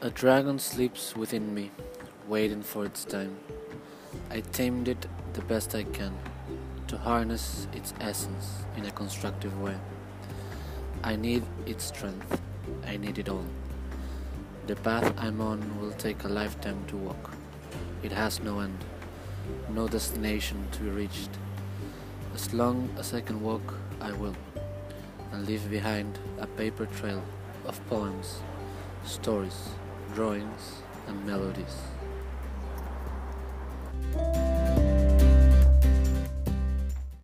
A dragon sleeps within me, waiting for its time. I tamed it the best I can to harness its essence in a constructive way. I need its strength, I need it all. The path I'm on will take a lifetime to walk. It has no end, no destination to be reached. As long as I can walk, I will, and leave behind a paper trail of poems, stories, drawings, and melodies.